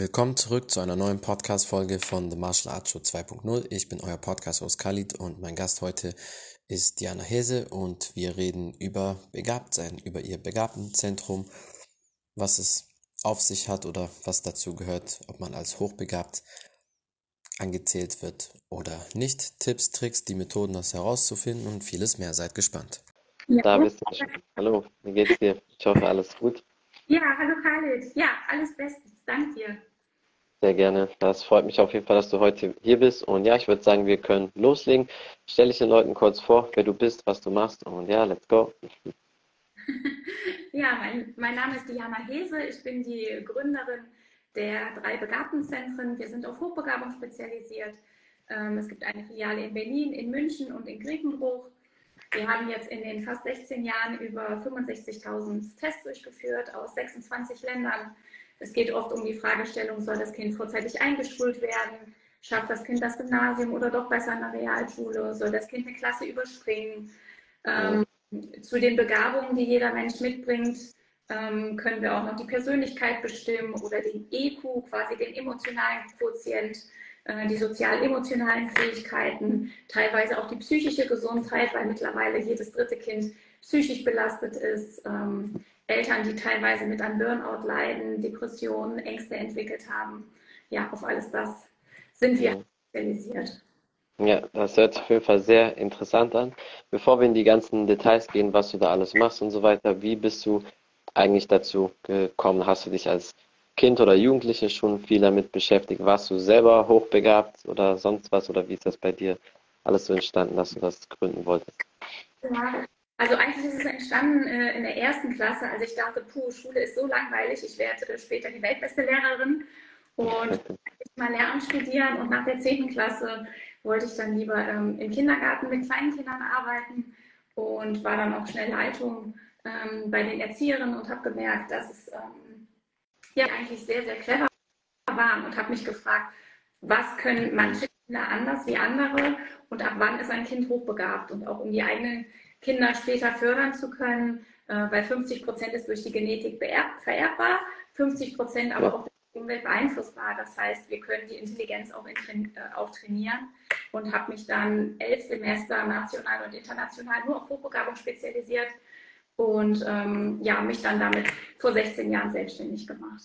Willkommen zurück zu einer neuen Podcast-Folge von The Martial Arts Show 2.0. Ich bin euer Podcast-Host Khalid und mein Gast heute ist Diana Hese und wir reden über Begabtsein, über ihr Begabtenzentrum, was es auf sich hat oder was dazu gehört, ob man als hochbegabt angezählt wird oder nicht. Tipps, Tricks, die Methoden, das herauszufinden und vieles mehr. Seid gespannt. Ja. Da bist du schon. Hallo, wie geht's dir? Ich hoffe, alles gut. Ja, hallo Khalid. Ja, alles Bestens. Danke dir. Sehr gerne. Das freut mich auf jeden Fall, dass du heute hier bist. Und ja, ich würde sagen, wir können loslegen. Stell dich den Leuten kurz vor, wer du bist, was du machst. Und ja, let's go. ja, mein, mein Name ist Diana Hese. Ich bin die Gründerin der drei Begabtenzentren. Wir sind auf Hochbegabung spezialisiert. Ähm, es gibt eine Filiale in Berlin, in München und in Grevenbruch. Wir haben jetzt in den fast 16 Jahren über 65.000 Tests durchgeführt aus 26 Ländern. Es geht oft um die Fragestellung, soll das Kind vorzeitig eingeschult werden? Schafft das Kind das Gymnasium oder doch besser in der Realschule? Soll das Kind eine Klasse überspringen? Ähm, zu den Begabungen, die jeder Mensch mitbringt, ähm, können wir auch noch die Persönlichkeit bestimmen oder den EQ, quasi den emotionalen Quotient, äh, die sozial-emotionalen Fähigkeiten, teilweise auch die psychische Gesundheit, weil mittlerweile jedes dritte Kind psychisch belastet ist. Ähm, Eltern, die teilweise mit einem Burnout leiden, Depressionen, Ängste entwickelt haben. Ja, auf alles das sind wir spezialisiert. Ja, das hört sich auf jeden Fall sehr interessant an. Bevor wir in die ganzen Details gehen, was du da alles machst und so weiter, wie bist du eigentlich dazu gekommen? Hast du dich als Kind oder Jugendliche schon viel damit beschäftigt? Warst du selber hochbegabt oder sonst was? Oder wie ist das bei dir alles so entstanden, dass du das gründen wolltest? Ja, also eigentlich ist es entstanden äh, in der ersten Klasse, als ich dachte, puh, Schule ist so langweilig, ich werde äh, später die weltbeste Lehrerin und ich mal Lehramt studieren und nach der zehnten Klasse wollte ich dann lieber ähm, im Kindergarten mit kleinen Kindern arbeiten und war dann auch schnell Leitung ähm, bei den Erzieherinnen und habe gemerkt, dass es ähm, ja eigentlich sehr, sehr clever war und habe mich gefragt, was können manche Kinder anders wie andere und ab wann ist ein Kind hochbegabt und auch um die eigenen Kinder später fördern zu können, äh, weil 50 Prozent ist durch die Genetik vererbbar, 50 Prozent aber auch durch die Umwelt beeinflussbar. Das heißt, wir können die Intelligenz auch, in, äh, auch trainieren und habe mich dann elf Semester national und international nur auf Hochbegabung spezialisiert und ähm, ja, mich dann damit vor 16 Jahren selbstständig gemacht.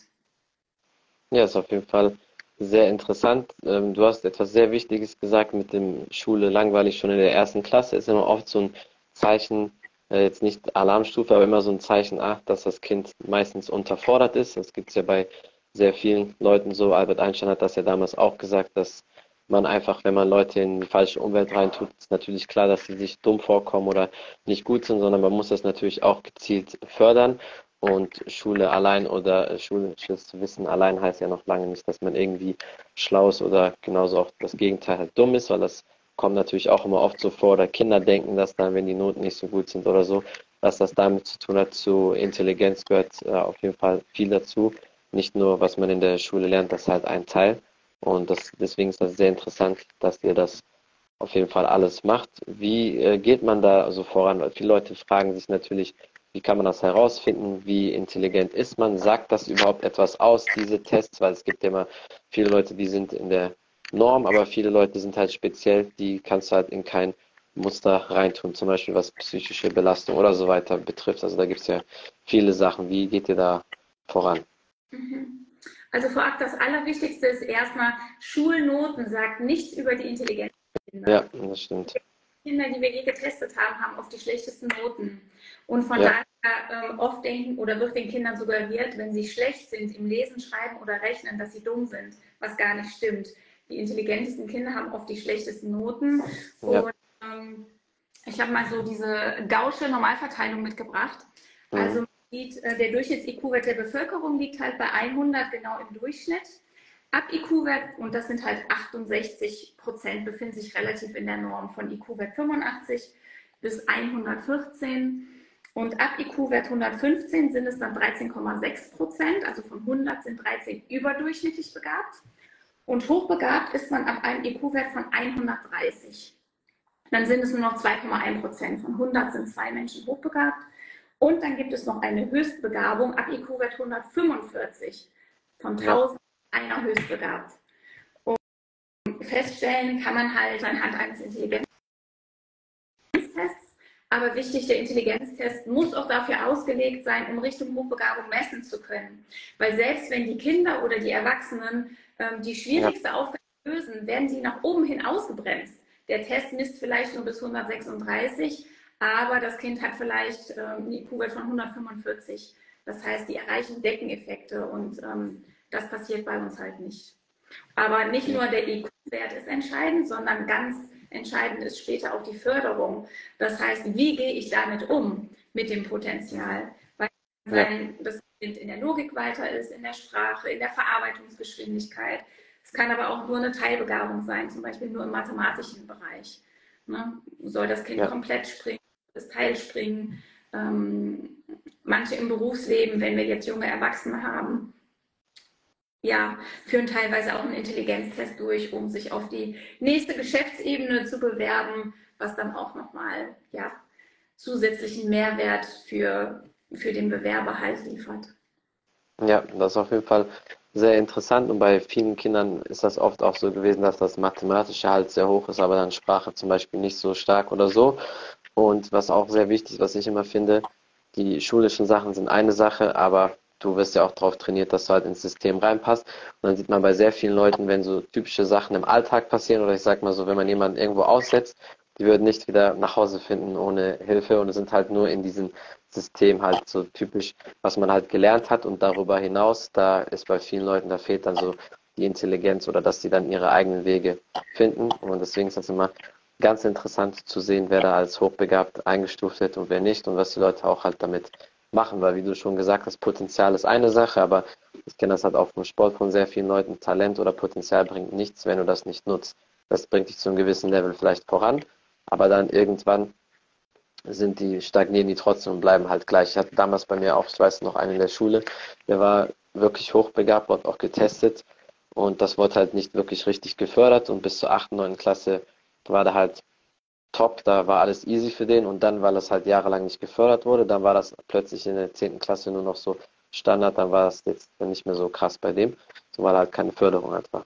Ja, ist auf jeden Fall sehr interessant. Ähm, du hast etwas sehr Wichtiges gesagt mit dem Schule langweilig schon in der ersten Klasse. Ist immer oft so ein Zeichen, äh, jetzt nicht Alarmstufe, aber immer so ein Zeichen, ach, dass das Kind meistens unterfordert ist. Das gibt es ja bei sehr vielen Leuten so. Albert Einstein hat das ja damals auch gesagt, dass man einfach, wenn man Leute in die falsche Umwelt reintut, ist natürlich klar, dass sie sich dumm vorkommen oder nicht gut sind, sondern man muss das natürlich auch gezielt fördern. Und Schule allein oder schulisches Wissen allein heißt ja noch lange nicht, dass man irgendwie schlau ist oder genauso auch das Gegenteil halt dumm ist, weil das kommt natürlich auch immer oft so vor, oder Kinder denken, dass dann, wenn die Noten nicht so gut sind oder so, dass das damit zu tun hat, zu Intelligenz gehört äh, auf jeden Fall viel dazu. Nicht nur, was man in der Schule lernt, das ist halt ein Teil. Und das, deswegen ist das sehr interessant, dass ihr das auf jeden Fall alles macht. Wie äh, geht man da so voran? Viele Leute fragen sich natürlich, wie kann man das herausfinden? Wie intelligent ist man? Sagt das überhaupt etwas aus, diese Tests? Weil es gibt ja immer viele Leute, die sind in der Norm, aber viele Leute sind halt speziell, die kannst du halt in kein Muster reintun, zum Beispiel was psychische Belastung oder so weiter betrifft. Also da gibt es ja viele Sachen. Wie geht ihr da voran? Mhm. Also vorab, das Allerwichtigste ist erstmal, Schulnoten sagt nichts über die Intelligenz. Ja, das stimmt. Die Kinder, die wir je getestet haben, haben oft die schlechtesten Noten. Und von ja. daher ähm, oft denken oder wird den Kindern suggeriert, wenn sie schlecht sind im Lesen, Schreiben oder Rechnen, dass sie dumm sind, was gar nicht stimmt die intelligentesten Kinder haben oft die schlechtesten Noten. Ja. Und ähm, ich habe mal so diese Gausche Normalverteilung mitgebracht. Mhm. Also man sieht, äh, der Durchschnitts-IQ-Wert der Bevölkerung liegt halt bei 100 genau im Durchschnitt. Ab IQ-Wert, und das sind halt 68 Prozent, befinden sich relativ in der Norm von IQ-Wert 85 bis 114. Und ab IQ-Wert 115 sind es dann 13,6 Prozent, also von 100 sind 13 überdurchschnittlich begabt. Und hochbegabt ist man ab einem IQ-Wert von 130. Dann sind es nur noch 2,1 Prozent. Von 100 sind zwei Menschen hochbegabt. Und dann gibt es noch eine Höchstbegabung ab IQ-Wert 145. Von 1000 ja. einer höchstbegabt. Und feststellen kann man halt anhand eines Intelligenztests. Aber wichtig, der Intelligenztest muss auch dafür ausgelegt sein, um Richtung Hochbegabung messen zu können. Weil selbst wenn die Kinder oder die Erwachsenen ähm, die schwierigste. Aufgabe lösen, werden sie nach oben hin ausgebremst. Der Test misst vielleicht nur bis 136, aber das Kind hat vielleicht ähm, eine IQ-Wert von 145. Das heißt, die erreichen Deckeneffekte und ähm, das passiert bei uns halt nicht. Aber nicht nur der IQ-Wert ist entscheidend, sondern ganz entscheidend ist später auch die Förderung. Das heißt, wie gehe ich damit um, mit dem Potenzial? Weil sein, das Kind in der Logik weiter ist, in der Sprache, in der Verarbeitungsgeschwindigkeit. Es kann aber auch nur eine Teilbegabung sein, zum Beispiel nur im mathematischen Bereich. Ne? Soll das Kind ja. komplett springen, das Teil springen? Ähm, manche im Berufsleben, wenn wir jetzt junge Erwachsene haben, ja, führen teilweise auch einen Intelligenztest durch, um sich auf die nächste Geschäftsebene zu bewerben, was dann auch nochmal ja, zusätzlichen Mehrwert für, für den Bewerber halt liefert. Ja, das ist auf jeden Fall sehr interessant und bei vielen Kindern ist das oft auch so gewesen, dass das mathematische halt sehr hoch ist, aber dann Sprache zum Beispiel nicht so stark oder so. Und was auch sehr wichtig, was ich immer finde, die schulischen Sachen sind eine Sache, aber du wirst ja auch darauf trainiert, dass du halt ins System reinpasst. Und dann sieht man bei sehr vielen Leuten, wenn so typische Sachen im Alltag passieren, oder ich sag mal so, wenn man jemanden irgendwo aussetzt, die würden nicht wieder nach Hause finden ohne Hilfe und sind halt nur in diesem System halt so typisch, was man halt gelernt hat und darüber hinaus, da ist bei vielen Leuten, da fehlt dann so die Intelligenz oder dass sie dann ihre eigenen Wege finden und deswegen ist das immer ganz interessant zu sehen, wer da als hochbegabt eingestuft wird und wer nicht und was die Leute auch halt damit machen, weil wie du schon gesagt hast, Potenzial ist eine Sache, aber ich kenne das halt auch vom Sport von sehr vielen Leuten, Talent oder Potenzial bringt nichts, wenn du das nicht nutzt. Das bringt dich zu einem gewissen Level vielleicht voran, aber dann irgendwann sind die, stagnieren die trotzdem und bleiben halt gleich. Ich hatte damals bei mir auch, ich weiß noch, einen in der Schule, der war wirklich hochbegabt, wurde auch getestet und das wurde halt nicht wirklich richtig gefördert und bis zur 8., 9. Klasse war der halt top, da war alles easy für den und dann, weil es halt jahrelang nicht gefördert wurde, dann war das plötzlich in der 10. Klasse nur noch so Standard, dann war es jetzt nicht mehr so krass bei dem, weil halt keine Förderung halt war.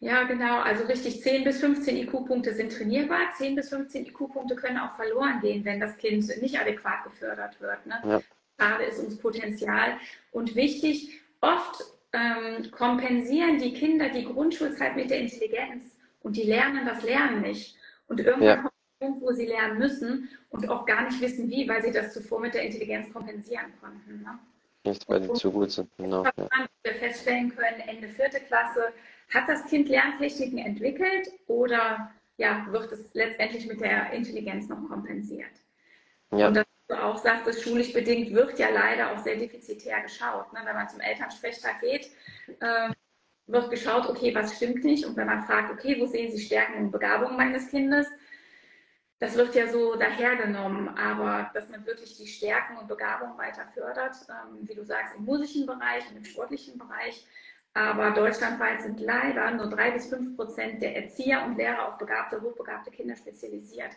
Ja, genau. Also richtig, 10 bis 15 IQ-Punkte sind trainierbar. 10 bis 15 IQ-Punkte können auch verloren gehen, wenn das Kind nicht adäquat gefördert wird. Ne? Ja. Schade ist uns Potenzial. Und wichtig, oft ähm, kompensieren die Kinder die Grundschulzeit mit der Intelligenz und die lernen das Lernen nicht. Und irgendwann ja. kommt ein Punkt, wo sie lernen müssen und auch gar nicht wissen, wie, weil sie das zuvor mit der Intelligenz kompensieren konnten. Ne? Nicht, weil die zu gut sind. Genau. Ja. Wir feststellen können, Ende vierte Klasse, hat das Kind Lerntechniken entwickelt oder ja, wird es letztendlich mit der Intelligenz noch kompensiert? Ja. Und das du auch sagtest, schulisch bedingt wird ja leider auch sehr defizitär geschaut. Ne? Wenn man zum Elternsprechtag geht, äh, wird geschaut, okay, was stimmt nicht? Und wenn man fragt, okay, wo sehen Sie Stärken und Begabungen meines Kindes? Das wird ja so dahergenommen, aber dass man wirklich die Stärken und Begabungen weiter fördert, ähm, wie du sagst, im musischen Bereich und im sportlichen Bereich, aber deutschlandweit sind leider nur drei bis fünf Prozent der Erzieher und Lehrer auf begabte, hochbegabte Kinder spezialisiert.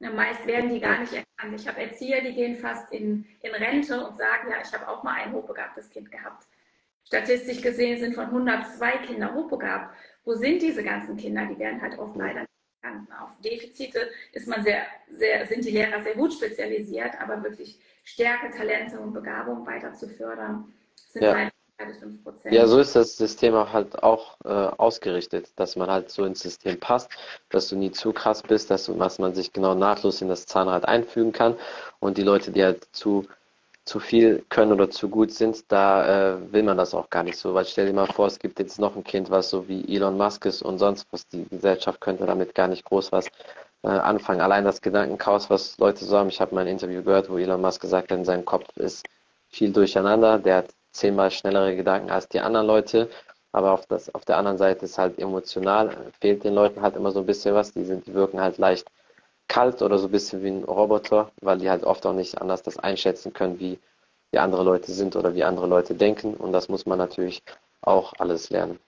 Meist werden die gar nicht erkannt. Ich habe Erzieher, die gehen fast in, in Rente und sagen, ja, ich habe auch mal ein hochbegabtes Kind gehabt. Statistisch gesehen sind von 102 Kinder hochbegabt. Wo sind diese ganzen Kinder? Die werden halt oft leider nicht erkannt. Auf Defizite ist man sehr, sehr, sind die Lehrer sehr gut spezialisiert, aber wirklich Stärke, Talente und Begabung weiter zu fördern, sind ja. leider ja, so ist das System auch halt auch äh, ausgerichtet, dass man halt so ins System passt, dass du nie zu krass bist, dass, du, dass man sich genau nahtlos in das Zahnrad einfügen kann und die Leute, die halt zu, zu viel können oder zu gut sind, da äh, will man das auch gar nicht so, weil stell dir mal vor, es gibt jetzt noch ein Kind, was so wie Elon Musk ist und sonst was, die Gesellschaft könnte damit gar nicht groß was äh, anfangen. Allein das Gedankenchaos, was Leute so haben, ich habe mal ein Interview gehört, wo Elon Musk gesagt hat, in seinem Kopf ist viel durcheinander, der hat zehnmal schnellere Gedanken als die anderen Leute. Aber auf, das, auf der anderen Seite ist halt emotional, fehlt den Leuten halt immer so ein bisschen was. Die, sind, die wirken halt leicht kalt oder so ein bisschen wie ein Roboter, weil die halt oft auch nicht anders das einschätzen können, wie die andere Leute sind oder wie andere Leute denken. Und das muss man natürlich auch alles lernen.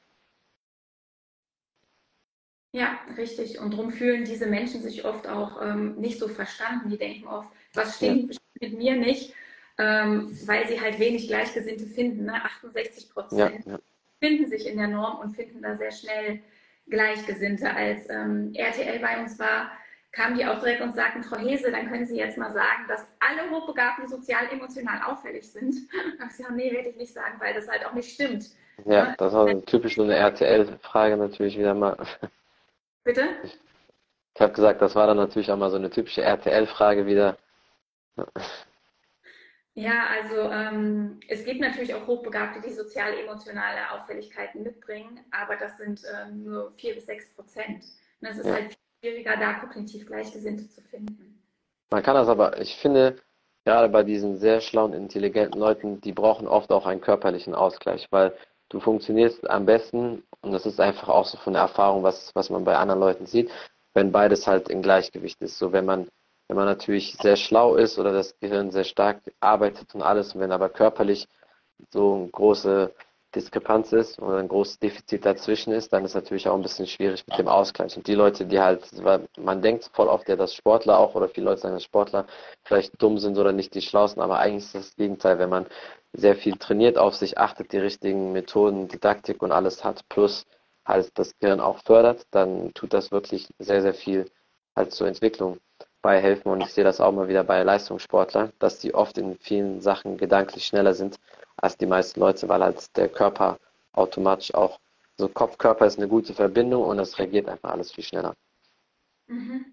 Ja, richtig. Und darum fühlen diese Menschen sich oft auch ähm, nicht so verstanden. Die denken oft, was stimmt ja. mit mir nicht? ähm, weil sie halt wenig Gleichgesinnte finden, ne? 68 Prozent. Ja, ja. finden sich in der Norm und finden da sehr schnell Gleichgesinnte. Als ähm, RTL bei uns war, kamen die auch direkt und sagten, Frau Hese, dann können Sie jetzt mal sagen, dass alle Hochbegabten sozial-emotional auffällig sind. Da habe ich gesagt, nee, werde ich nicht sagen, weil das halt auch nicht stimmt. Ja, das war eine typisch so eine RTL-Frage natürlich wieder mal. Bitte? Ich habe gesagt, das war dann natürlich auch mal so eine typische RTL-Frage wieder. Ja, also ähm, es gibt natürlich auch Hochbegabte, die sozial-emotionale Auffälligkeiten mitbringen, aber das sind ähm, nur vier bis sechs Prozent. Und es ist ja. halt schwieriger, da kognitiv Gleichgesinnte zu finden. Man kann das aber, ich finde, gerade bei diesen sehr schlauen, intelligenten Leuten, die brauchen oft auch einen körperlichen Ausgleich, weil du funktionierst am besten, und das ist einfach auch so von der Erfahrung, was, was man bei anderen Leuten sieht, wenn beides halt in Gleichgewicht ist. So, wenn man, wenn man natürlich sehr schlau ist oder das Gehirn sehr stark arbeitet und alles, und wenn aber körperlich so große Diskrepanz ist oder ein großes Defizit dazwischen ist, dann ist es natürlich auch ein bisschen schwierig mit dem Ausgleich. Und die Leute, die halt, weil man denkt voll oft ja, dass Sportler auch oder viele Leute sagen, dass Sportler vielleicht dumm sind oder nicht die schlausten, aber eigentlich ist das, Gegenteil, wenn man sehr viel trainiert, auf sich achtet, die richtigen Methoden, Didaktik und alles hat, plus halt das Gehirn auch fördert, dann tut das wirklich sehr, sehr viel halt zur Entwicklung beihelfen. Und ich sehe das auch mal wieder bei Leistungssportlern, dass die oft in vielen Sachen gedanklich schneller sind als die meisten Leute, weil halt der Körper automatisch auch, so Kopf-Körper ist eine gute Verbindung und es reagiert einfach alles viel schneller. Mhm.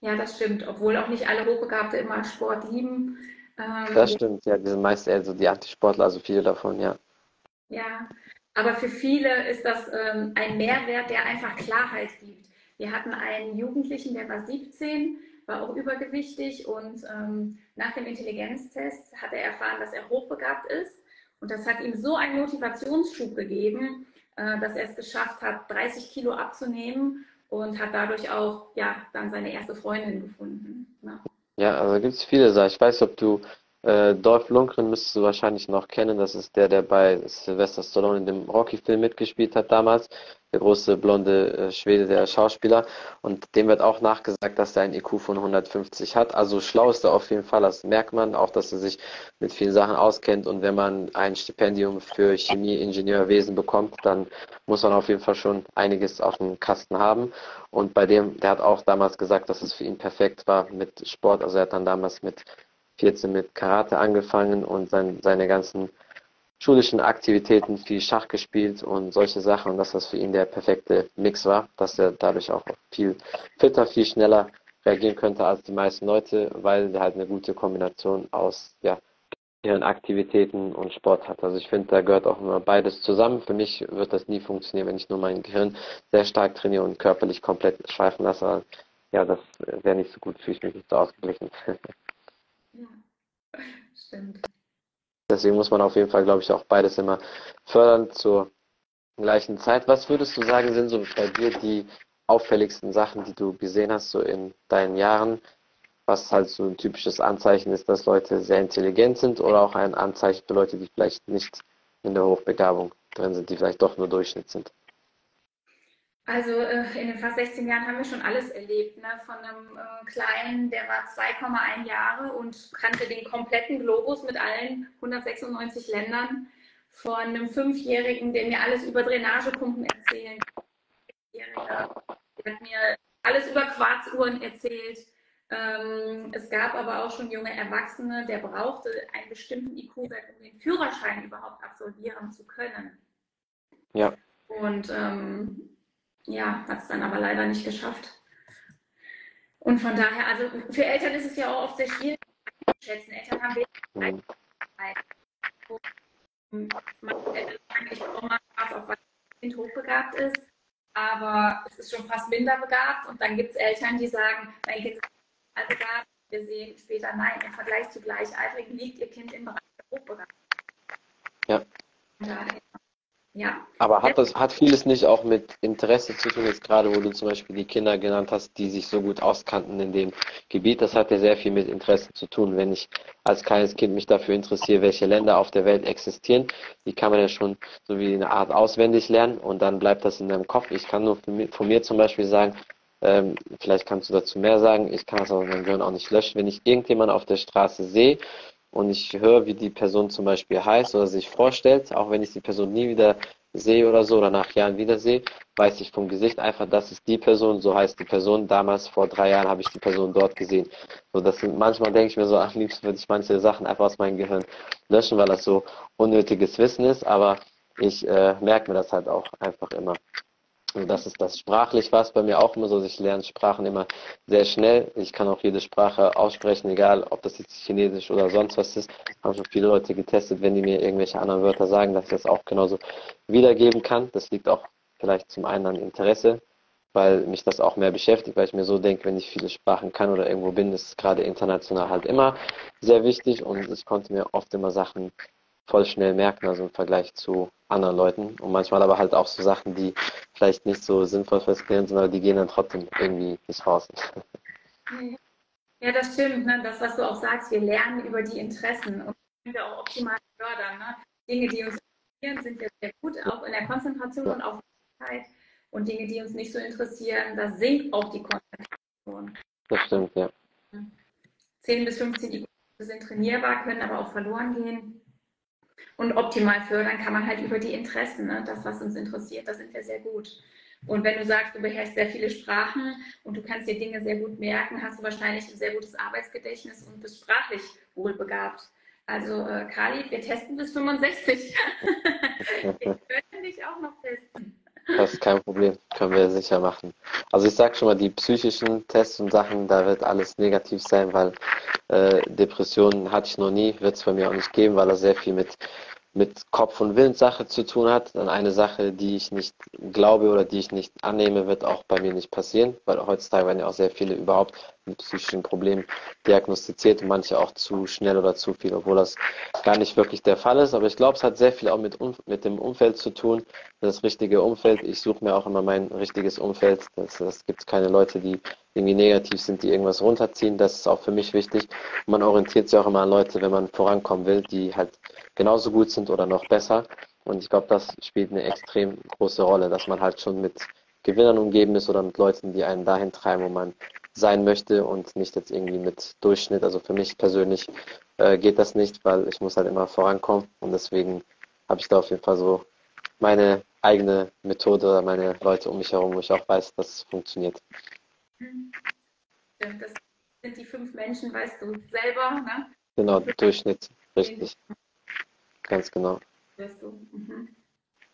Ja, das stimmt, obwohl auch nicht alle Hochbegabte immer Sport lieben. Ähm, das stimmt, ja, die sind meist eher so die Antisportler, also viele davon, ja. Ja, aber für viele ist das ähm, ein Mehrwert, der einfach Klarheit gibt. Wir hatten einen Jugendlichen, der war 17, war auch übergewichtig und ähm, nach dem Intelligenztest hat er erfahren, dass er hochbegabt ist. Und das hat ihm so einen Motivationsschub gegeben, äh, dass er es geschafft hat, 30 Kilo abzunehmen und hat dadurch auch ja, dann seine erste Freundin gefunden. Ne? Ja, also gibt es viele Sachen. Ich weiß, ob du äh, Dolph Lundgren müsstest du wahrscheinlich noch kennen. Das ist der, der bei Sylvester Stallone in dem Rocky-Film mitgespielt hat damals. Der große blonde äh, Schwede, der Schauspieler. Und dem wird auch nachgesagt, dass er ein IQ von 150 hat. Also schlau ist er auf jeden Fall. Das merkt man auch, dass er sich mit vielen Sachen auskennt. Und wenn man ein Stipendium für Chemie, Ingenieurwesen bekommt, dann muss man auf jeden Fall schon einiges auf dem Kasten haben. Und bei dem, der hat auch damals gesagt, dass es für ihn perfekt war mit Sport. Also er hat dann damals mit 14 mit Karate angefangen und sein, seine ganzen schulischen Aktivitäten viel Schach gespielt und solche Sachen und dass das für ihn der perfekte Mix war, dass er dadurch auch viel fitter, viel schneller reagieren könnte als die meisten Leute, weil er halt eine gute Kombination aus ja, ihren Aktivitäten und Sport hat. Also ich finde, da gehört auch immer beides zusammen. Für mich wird das nie funktionieren, wenn ich nur mein Gehirn sehr stark trainiere und körperlich komplett schweifen lasse. Ja, das wäre nicht so gut, fühle ich mich nicht so ausgeglichen. Stimmt. Deswegen muss man auf jeden Fall, glaube ich, auch beides immer fördern zur gleichen Zeit. Was würdest du sagen, sind so bei dir die auffälligsten Sachen, die du gesehen hast, so in deinen Jahren? Was halt so ein typisches Anzeichen ist, dass Leute sehr intelligent sind oder auch ein Anzeichen für Leute, die vielleicht nicht in der Hochbegabung drin sind, die vielleicht doch nur Durchschnitt sind? Also äh, in den fast 16 Jahren haben wir schon alles erlebt. Ne? Von einem äh, Kleinen, der war 2,1 Jahre und kannte den kompletten Globus mit allen 196 Ländern. Von einem Fünfjährigen, der mir alles über Drainagepumpen erzählt. Der hat mir alles über Quarzuhren erzählt. Ähm, es gab aber auch schon junge Erwachsene, der brauchte einen bestimmten IQ-Wert, um den Führerschein überhaupt absolvieren zu können. Ja. Und ähm, ja, hat es dann aber leider nicht geschafft. Und von daher, also für Eltern ist es ja auch oft sehr schwierig zu schätzen. Eltern haben wenig. Ich brauche mal Spaß, auf was das Kind hochbegabt ist, aber es ist schon fast minder begabt. Und dann gibt es Eltern, die sagen, mein Kind ist begabt. Wir sehen später, nein, im Vergleich zu Gleichaltrigen liegt ihr Kind im Bereich der Hochbegabten. Ja. Daher ja. Aber hat das hat vieles nicht auch mit Interesse zu tun, jetzt gerade wo du zum Beispiel die Kinder genannt hast, die sich so gut auskannten in dem Gebiet, das hat ja sehr viel mit Interesse zu tun. Wenn ich als kleines Kind mich dafür interessiere, welche Länder auf der Welt existieren, die kann man ja schon so wie eine Art auswendig lernen und dann bleibt das in deinem Kopf. Ich kann nur von mir, von mir zum Beispiel sagen, ähm, vielleicht kannst du dazu mehr sagen, ich kann das aber in meinem Gehirn auch nicht löschen. Wenn ich irgendjemanden auf der Straße sehe und ich höre, wie die Person zum Beispiel heißt oder sich vorstellt, auch wenn ich die Person nie wieder sehe oder so oder nach Jahren wiedersehe, weiß ich vom Gesicht einfach, das ist die Person, so heißt die Person. Damals vor drei Jahren habe ich die Person dort gesehen. So, das sind, manchmal denke ich mir so, am liebsten würde ich manche Sachen einfach aus meinem Gehirn löschen, weil das so unnötiges Wissen ist, aber ich äh, merke mir das halt auch einfach immer. Und das ist das sprachlich war es bei mir auch immer so. Ich lerne Sprachen immer sehr schnell. Ich kann auch jede Sprache aussprechen, egal ob das jetzt Chinesisch oder sonst was ist. Haben schon viele Leute getestet, wenn die mir irgendwelche anderen Wörter sagen, dass ich das auch genauso wiedergeben kann. Das liegt auch vielleicht zum einen an Interesse, weil mich das auch mehr beschäftigt, weil ich mir so denke, wenn ich viele Sprachen kann oder irgendwo bin, ist gerade international halt immer sehr wichtig und ich konnte mir oft immer Sachen voll schnell merken, also im Vergleich zu anderen Leuten. Und manchmal aber halt auch so Sachen, die vielleicht nicht so sinnvoll fürs Gehirn sind, aber die gehen dann trotzdem irgendwie nicht raus. Ja, das stimmt. Ne? Das, was du auch sagst, wir lernen über die Interessen und können wir auch optimal fördern. Ne? Dinge, die uns interessieren, sind ja sehr gut, auch in der Konzentration und Aufmerksamkeit. Und Dinge, die uns nicht so interessieren, da sinkt auch die Konzentration. Das stimmt, ja. 10 bis 15 IQ sind trainierbar, können aber auch verloren gehen. Und optimal fördern kann man halt über die Interessen, ne? das, was uns interessiert, da sind wir sehr gut. Und wenn du sagst, du beherrschst sehr viele Sprachen und du kannst dir Dinge sehr gut merken, hast du wahrscheinlich ein sehr gutes Arbeitsgedächtnis und bist sprachlich wohlbegabt. Also äh, Kali, wir testen bis 65. wir können dich auch noch testen. Das ist kein Problem, können wir sicher machen. Also ich sage schon mal, die psychischen Tests und Sachen, da wird alles negativ sein, weil äh, Depressionen hatte ich noch nie, wird es bei mir auch nicht geben, weil das sehr viel mit mit Kopf- und Willenssache zu tun hat, dann eine Sache, die ich nicht glaube oder die ich nicht annehme, wird auch bei mir nicht passieren, weil heutzutage werden ja auch sehr viele überhaupt mit psychischen Problemen diagnostiziert und manche auch zu schnell oder zu viel, obwohl das gar nicht wirklich der Fall ist. Aber ich glaube, es hat sehr viel auch mit, mit dem Umfeld zu tun, das richtige Umfeld. Ich suche mir auch immer mein richtiges Umfeld. Es gibt keine Leute, die irgendwie negativ sind, die irgendwas runterziehen. Das ist auch für mich wichtig. Man orientiert sich auch immer an Leute, wenn man vorankommen will, die halt genauso gut sind oder noch besser. Und ich glaube, das spielt eine extrem große Rolle, dass man halt schon mit Gewinnern umgeben ist oder mit Leuten, die einen dahin treiben, wo man sein möchte und nicht jetzt irgendwie mit Durchschnitt. Also für mich persönlich äh, geht das nicht, weil ich muss halt immer vorankommen und deswegen habe ich da auf jeden Fall so meine eigene Methode oder meine Leute um mich herum, wo ich auch weiß, dass es funktioniert. Das sind die fünf Menschen, weißt du selber, ne? Genau, Durchschnitt, richtig. Ganz genau. Mhm.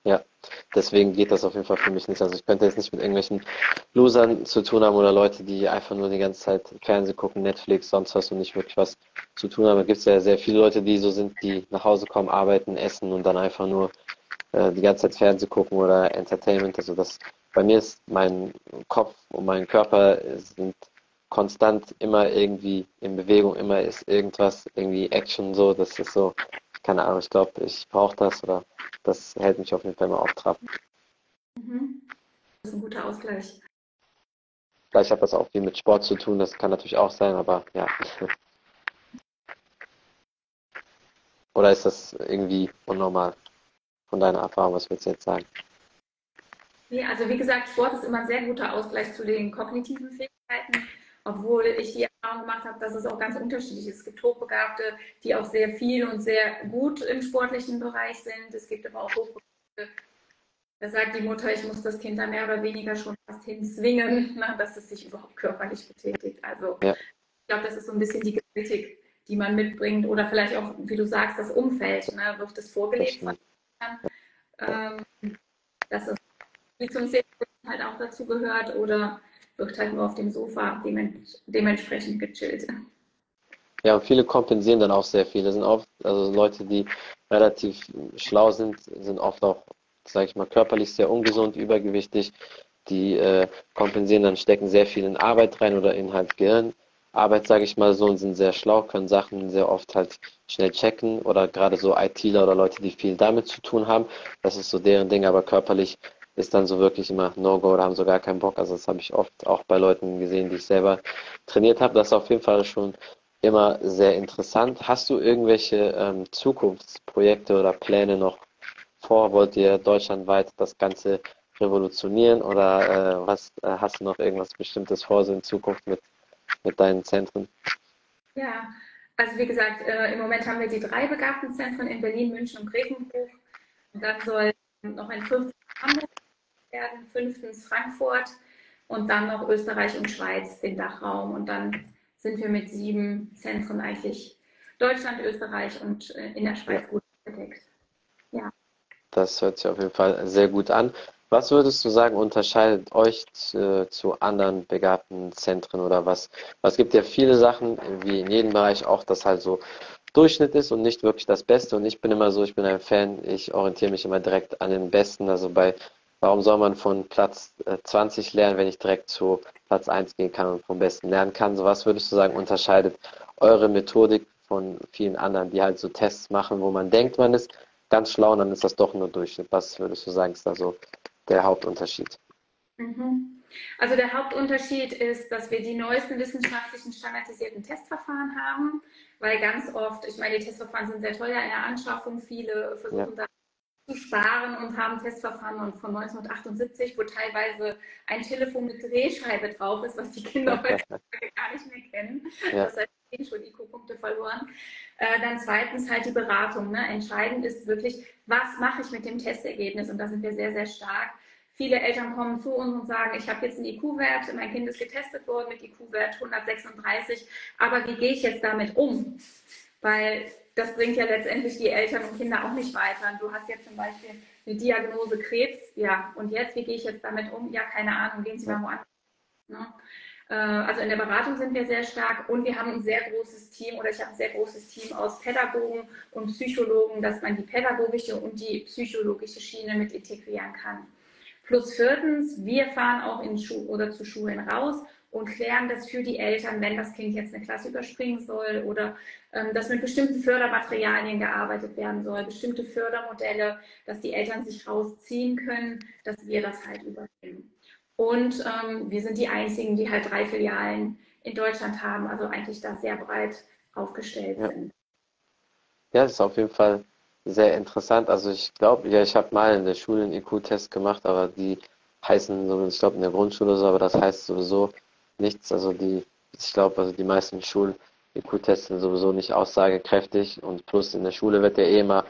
Ja, deswegen geht das auf jeden Fall für mich nicht. Also ich könnte jetzt nicht mit irgendwelchen Losern zu tun haben oder Leute, die einfach nur die ganze Zeit Fernsehen gucken, Netflix, sonst was und nicht wirklich was zu tun haben. Da gibt es ja sehr viele Leute, die so sind, die nach Hause kommen, arbeiten, essen und dann einfach nur äh, die ganze Zeit Fernsehen gucken oder Entertainment. Also das bei mir ist mein Kopf und mein Körper sind konstant immer irgendwie in Bewegung, immer ist irgendwas, irgendwie Action so, das ist so, keine Ahnung, ich glaube, ich brauche das oder das hält mich auf jeden Fall immer auf Trab. Mhm. Das ist ein guter Ausgleich. Vielleicht hat das auch viel mit Sport zu tun, das kann natürlich auch sein, aber ja. Oder ist das irgendwie unnormal von deiner Erfahrung, was willst du jetzt sagen? Nee, also wie gesagt, Sport ist immer ein sehr guter Ausgleich zu den kognitiven Fähigkeiten, obwohl ich die Erfahrung gemacht habe, dass es auch ganz unterschiedlich ist. Es gibt Hochbegabte, die auch sehr viel und sehr gut im sportlichen Bereich sind. Es gibt aber auch Hochbegabte, da sagt die Mutter, ich muss das Kind da mehr oder weniger schon fast hinzwingen, ne, dass es sich überhaupt körperlich betätigt. Also ja. ich glaube, das ist so ein bisschen die Kritik, die man mitbringt. Oder vielleicht auch, wie du sagst, das Umfeld. Ne? Wird das vorgelebt von ähm, dass es wie zum Sehen halt auch dazu gehört oder wird halt nur auf dem Sofa dementsprechend gechillt. Ja, und viele kompensieren dann auch sehr viel. Das sind oft, also Leute, die relativ schlau sind, sind oft auch, sage ich mal, körperlich sehr ungesund, übergewichtig. Die äh, kompensieren dann, stecken sehr viel in Arbeit rein oder in halt Gehirnarbeit, sage ich mal so, und sind sehr schlau, können Sachen sehr oft halt schnell checken oder gerade so ITler oder Leute, die viel damit zu tun haben. Das ist so deren Ding, aber körperlich ist dann so wirklich immer No-Go oder haben so gar keinen Bock. Also das habe ich oft auch bei Leuten gesehen, die ich selber trainiert habe. Das ist auf jeden Fall schon immer sehr interessant. Hast du irgendwelche ähm, Zukunftsprojekte oder Pläne noch vor? Wollt ihr deutschlandweit das Ganze revolutionieren oder äh, was äh, hast du noch irgendwas Bestimmtes vor so in Zukunft mit, mit deinen Zentren? Ja, Also wie gesagt, äh, im Moment haben wir die drei Begabtenzentren in Berlin, München und Grevenbruch. Und dann soll noch ein fünftes Hamburg werden, fünftens Frankfurt und dann noch Österreich und Schweiz, den Dachraum. Und dann sind wir mit sieben Zentren eigentlich Deutschland, Österreich und äh, in der Schweiz gut bedeckt. Ja. Das hört sich auf jeden Fall sehr gut an. Was würdest du sagen, unterscheidet euch zu, zu, anderen begabten Zentren oder was? Es gibt ja viele Sachen, wie in jedem Bereich auch, das halt so Durchschnitt ist und nicht wirklich das Beste. Und ich bin immer so, ich bin ein Fan, ich orientiere mich immer direkt an den Besten. Also bei, warum soll man von Platz 20 äh, lernen, wenn ich direkt zu Platz 1 gehen kann und vom Besten lernen kann? So was würdest du sagen, unterscheidet eure Methodik von vielen anderen, die halt so Tests machen, wo man denkt, man ist ganz schlau und dann ist das doch nur Durchschnitt. Was würdest du sagen, ist da so der Hauptunterschied? Mhm. Also der Hauptunterschied ist, dass wir die neuesten wissenschaftlichen standardisierten Testverfahren haben, weil ganz oft, ich meine, die Testverfahren sind sehr teuer in der Anschaffung, viele versuchen ja. da zu sparen und haben Testverfahren von 1978, wo teilweise ein Telefon mit Drehscheibe drauf ist, was die Kinder heutzutage gar nicht mehr kennen. Ja. Das heißt, schon IQ-Punkte verloren. Äh, dann zweitens halt die Beratung. Ne? Entscheidend ist wirklich, was mache ich mit dem Testergebnis? Und da sind wir sehr, sehr stark. Viele Eltern kommen zu uns und sagen, ich habe jetzt einen IQ-Wert, mein Kind ist getestet worden mit IQ-Wert 136, aber wie gehe ich jetzt damit um? Weil das bringt ja letztendlich die Eltern und Kinder auch nicht weiter. Du hast jetzt zum Beispiel eine Diagnose Krebs, ja, und jetzt, wie gehe ich jetzt damit um? Ja, keine Ahnung, gehen Sie mal woanders. Ne? Äh, also in der Beratung sind wir sehr stark und wir haben ein sehr großes Team oder ich habe ein sehr großes Team aus Pädagogen und Psychologen, dass man die pädagogische und die psychologische Schiene mit integrieren kann. Plus viertens, wir fahren auch in Schu oder zu Schulen raus und klären das für die Eltern, wenn das Kind jetzt eine Klasse überspringen soll oder ähm, dass mit bestimmten Fördermaterialien gearbeitet werden soll, bestimmte Fördermodelle, dass die Eltern sich rausziehen können, dass wir das halt übernehmen. Und ähm, wir sind die einzigen, die halt drei Filialen in Deutschland haben, also eigentlich da sehr breit aufgestellt ja. sind. Ja, das ist auf jeden Fall sehr interessant. Also ich glaube, ja, ich habe mal in der Schule einen IQ-Test gemacht, aber die heißen so, ich glaube in der Grundschule so, aber das heißt sowieso nichts. Also die, ich glaube, also die meisten Schulen IQ-Tests sind sowieso nicht aussagekräftig und plus in der Schule wird ja eh immer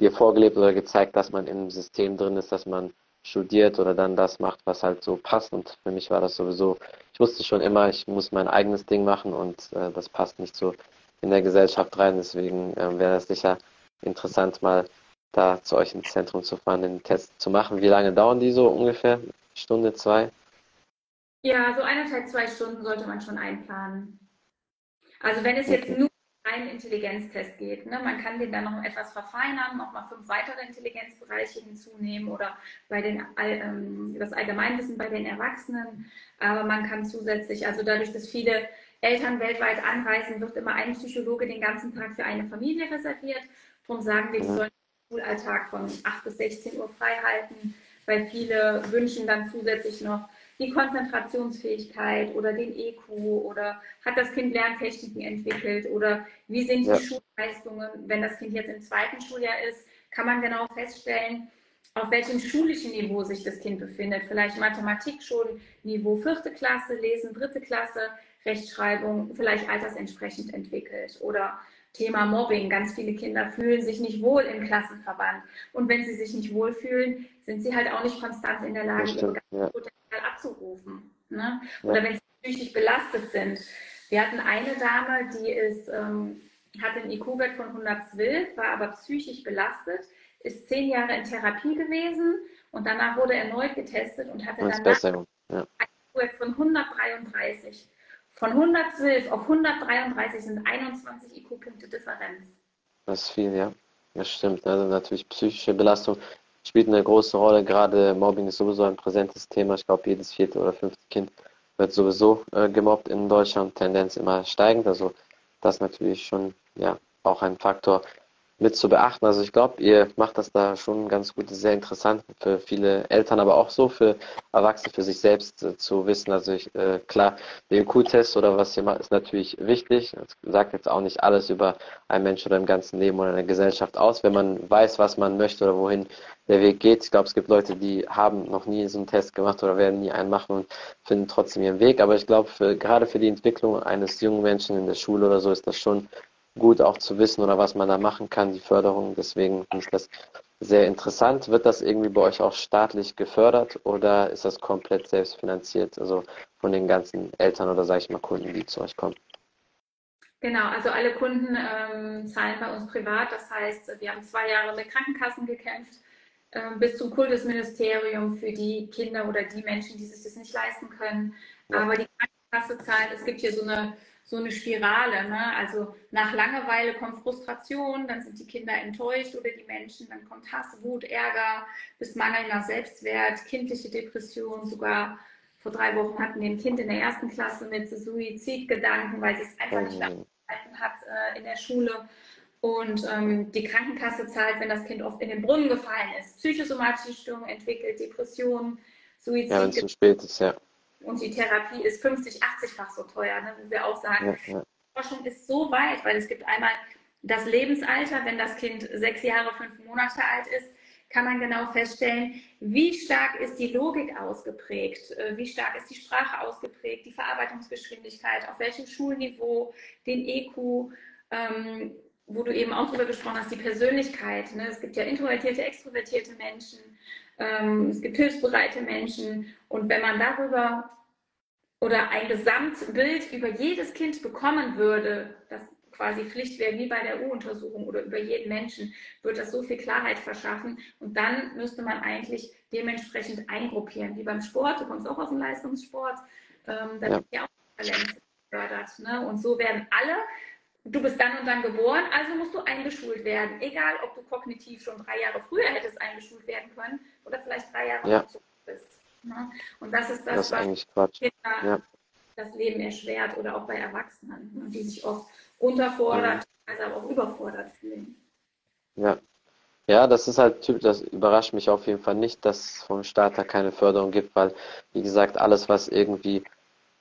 dir vorgelebt oder gezeigt, dass man im System drin ist, dass man studiert oder dann das macht, was halt so passt. Und für mich war das sowieso, ich wusste schon immer, ich muss mein eigenes Ding machen und äh, das passt nicht so in der Gesellschaft rein. Deswegen äh, wäre es sicher interessant, mal da zu euch ins Zentrum zu fahren, den Test zu machen. Wie lange dauern die so ungefähr? Stunde, zwei? Ja, so eineinhalb, zwei Stunden sollte man schon einplanen. Also wenn es okay. jetzt nur einen Intelligenztest geht. Ne? Man kann den dann noch etwas verfeinern, nochmal fünf weitere Intelligenzbereiche hinzunehmen oder bei den, ähm, das Allgemeinwissen bei den Erwachsenen. Aber man kann zusätzlich, also dadurch, dass viele Eltern weltweit anreisen, wird immer ein Psychologe den ganzen Tag für eine Familie reserviert. Darum sagen wir, die sollen den Schulalltag von 8 bis 16 Uhr frei halten, weil viele wünschen dann zusätzlich noch die Konzentrationsfähigkeit oder den EQ oder hat das Kind Lerntechniken entwickelt oder wie sind die ja. Schulleistungen, wenn das Kind jetzt im zweiten Schuljahr ist, kann man genau feststellen, auf welchem schulischen Niveau sich das Kind befindet. Vielleicht Mathematik schon Niveau vierte Klasse, Lesen dritte Klasse, Rechtschreibung vielleicht altersentsprechend entwickelt oder Thema Mobbing. Ganz viele Kinder fühlen sich nicht wohl im Klassenverband. Und wenn sie sich nicht wohlfühlen, sind sie halt auch nicht konstant in der Lage, ihre ja abzurufen. Ne? Oder wenn sie psychisch belastet sind. Wir hatten eine Dame, die ist, ähm, hatte einen IQ-Wert von 112, war aber psychisch belastet, ist zehn Jahre in Therapie gewesen und danach wurde erneut getestet und hatte dann einen IQ-Wert von 133. Von 112 auf 133 sind 21 IQ-Punkte Differenz. Das ist viel, ja. Das stimmt. Also natürlich psychische Belastung spielt eine große Rolle. Gerade Mobbing ist sowieso ein präsentes Thema. Ich glaube, jedes vierte oder fünfte Kind wird sowieso äh, gemobbt in Deutschland, Tendenz immer steigend. Also das ist natürlich schon ja auch ein Faktor, mit zu beachten. Also ich glaube, ihr macht das da schon ganz gut, sehr interessant für viele Eltern, aber auch so für Erwachsene, für sich selbst äh, zu wissen. Also ich, äh, klar, der IQ-Test oder was ihr macht, ist natürlich wichtig. Das sagt jetzt auch nicht alles über einen Menschen oder im ganzen Leben oder eine Gesellschaft aus, wenn man weiß, was man möchte oder wohin der Weg geht. Ich glaube, es gibt Leute, die haben noch nie so einen Test gemacht oder werden nie einen machen und finden trotzdem ihren Weg. Aber ich glaube, für, gerade für die Entwicklung eines jungen Menschen in der Schule oder so ist das schon gut auch zu wissen oder was man da machen kann, die Förderung. Deswegen finde ich das sehr interessant. Wird das irgendwie bei euch auch staatlich gefördert oder ist das komplett selbstfinanziert, also von den ganzen Eltern oder sage ich mal Kunden, die zu euch kommen? Genau, also alle Kunden ähm, zahlen bei uns privat. Das heißt, wir haben zwei Jahre mit Krankenkassen gekämpft, äh, bis zum Kultusministerium für die Kinder oder die Menschen, die sich das nicht leisten können. Ja. Aber die Krankenkasse zahlt, es gibt hier so eine so eine Spirale. Ne? Also nach Langeweile kommt Frustration, dann sind die Kinder enttäuscht oder die Menschen, dann kommt Hass, Wut, Ärger, bis mangelnder Selbstwert, kindliche Depression, sogar vor drei Wochen hatten wir ein Kind in der ersten Klasse mit Suizidgedanken, weil sie es einfach nicht abgehalten oh. hat äh, in der Schule. Und ähm, die Krankenkasse zahlt, wenn das Kind oft in den Brunnen gefallen ist, psychosomatische Störungen entwickelt, Depressionen, Suizid. Ja, wenn es zu spät ist, ja. Und die Therapie ist 50, 80-fach so teuer, ne, wo wir auch sagen, ja, ja. die Forschung ist so weit, weil es gibt einmal das Lebensalter, wenn das Kind sechs Jahre, fünf Monate alt ist, kann man genau feststellen, wie stark ist die Logik ausgeprägt, äh, wie stark ist die Sprache ausgeprägt, die Verarbeitungsgeschwindigkeit, auf welchem Schulniveau, den EQ, ähm, wo du eben auch drüber gesprochen hast, die Persönlichkeit. Ne? Es gibt ja introvertierte, extrovertierte Menschen, es gibt hilfsbereite Menschen. Und wenn man darüber oder ein Gesamtbild über jedes Kind bekommen würde, das quasi Pflicht wäre wie bei der U-Untersuchung oder über jeden Menschen, würde das so viel Klarheit verschaffen. Und dann müsste man eigentlich dementsprechend eingruppieren, wie beim Sport. Du kommst auch aus dem Leistungssport. Ähm, da ja. wird ja auch Talent gefördert. Ne? Und so werden alle du bist dann und dann geboren, also musst du eingeschult werden. Egal, ob du kognitiv schon drei Jahre früher hättest eingeschult werden können oder vielleicht drei Jahre ja. zurück bist. Ne? Und das ist das, das ist was Kinder ja. das Leben erschwert oder auch bei Erwachsenen, ne? die sich oft unterfordert, ja. also auch überfordert fühlen. Ja. Ja, das ist halt typisch, das überrascht mich auf jeden Fall nicht, dass es vom Staat da keine Förderung gibt, weil, wie gesagt, alles, was irgendwie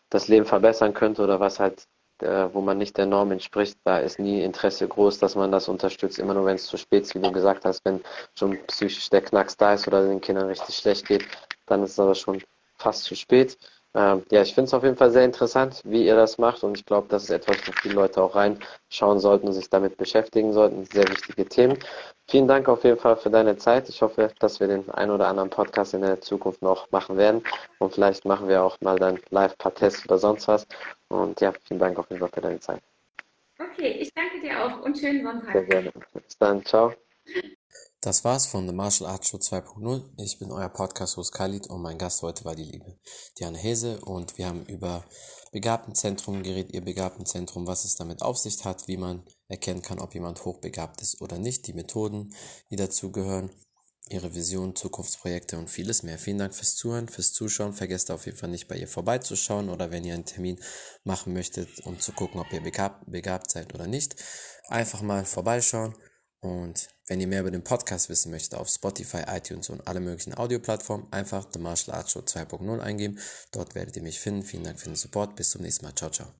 das Leben verbessern könnte oder was halt äh, wo man nicht der Norm entspricht, da ist nie Interesse groß, dass man das unterstützt. Immer nur, wenn es zu spät ist, wie du gesagt hast, wenn schon psychisch der Knacks da ist oder den Kindern richtig schlecht geht, dann ist es aber schon fast zu spät. Ähm, ja, ich finde es auf jeden Fall sehr interessant, wie ihr das macht und ich glaube, das ist etwas, wo viele Leute auch reinschauen sollten und sich damit beschäftigen sollten. Sehr wichtige Themen. Vielen Dank auf jeden Fall für deine Zeit. Ich hoffe, dass wir den ein oder anderen Podcast in der Zukunft noch machen werden und vielleicht machen wir auch mal dann live paar Tests oder sonst was. Und ja, vielen Dank auf jeden Fall für deine Zeit. Okay, ich danke dir auch und schönen Sonntag. Sehr gerne. Bis dann. Ciao. Das war's von The Martial Arts Show 2.0. Ich bin euer Podcast-Host Khalid und mein Gast heute war die liebe Diana Hese und wir haben über Begabtenzentrum geredet, ihr Begabtenzentrum, was es damit auf sich hat, wie man erkennen kann, ob jemand hochbegabt ist oder nicht, die Methoden, die dazugehören, ihre Vision, Zukunftsprojekte und vieles mehr. Vielen Dank fürs Zuhören, fürs Zuschauen. Vergesst auf jeden Fall nicht bei ihr vorbeizuschauen oder wenn ihr einen Termin machen möchtet, um zu gucken, ob ihr begabt, begabt seid oder nicht, einfach mal vorbeischauen. Und wenn ihr mehr über den Podcast wissen möchtet, auf Spotify, iTunes und alle möglichen Audioplattformen, einfach The Martial Arts Show 2.0 eingeben. Dort werdet ihr mich finden. Vielen Dank für den Support. Bis zum nächsten Mal. Ciao, ciao.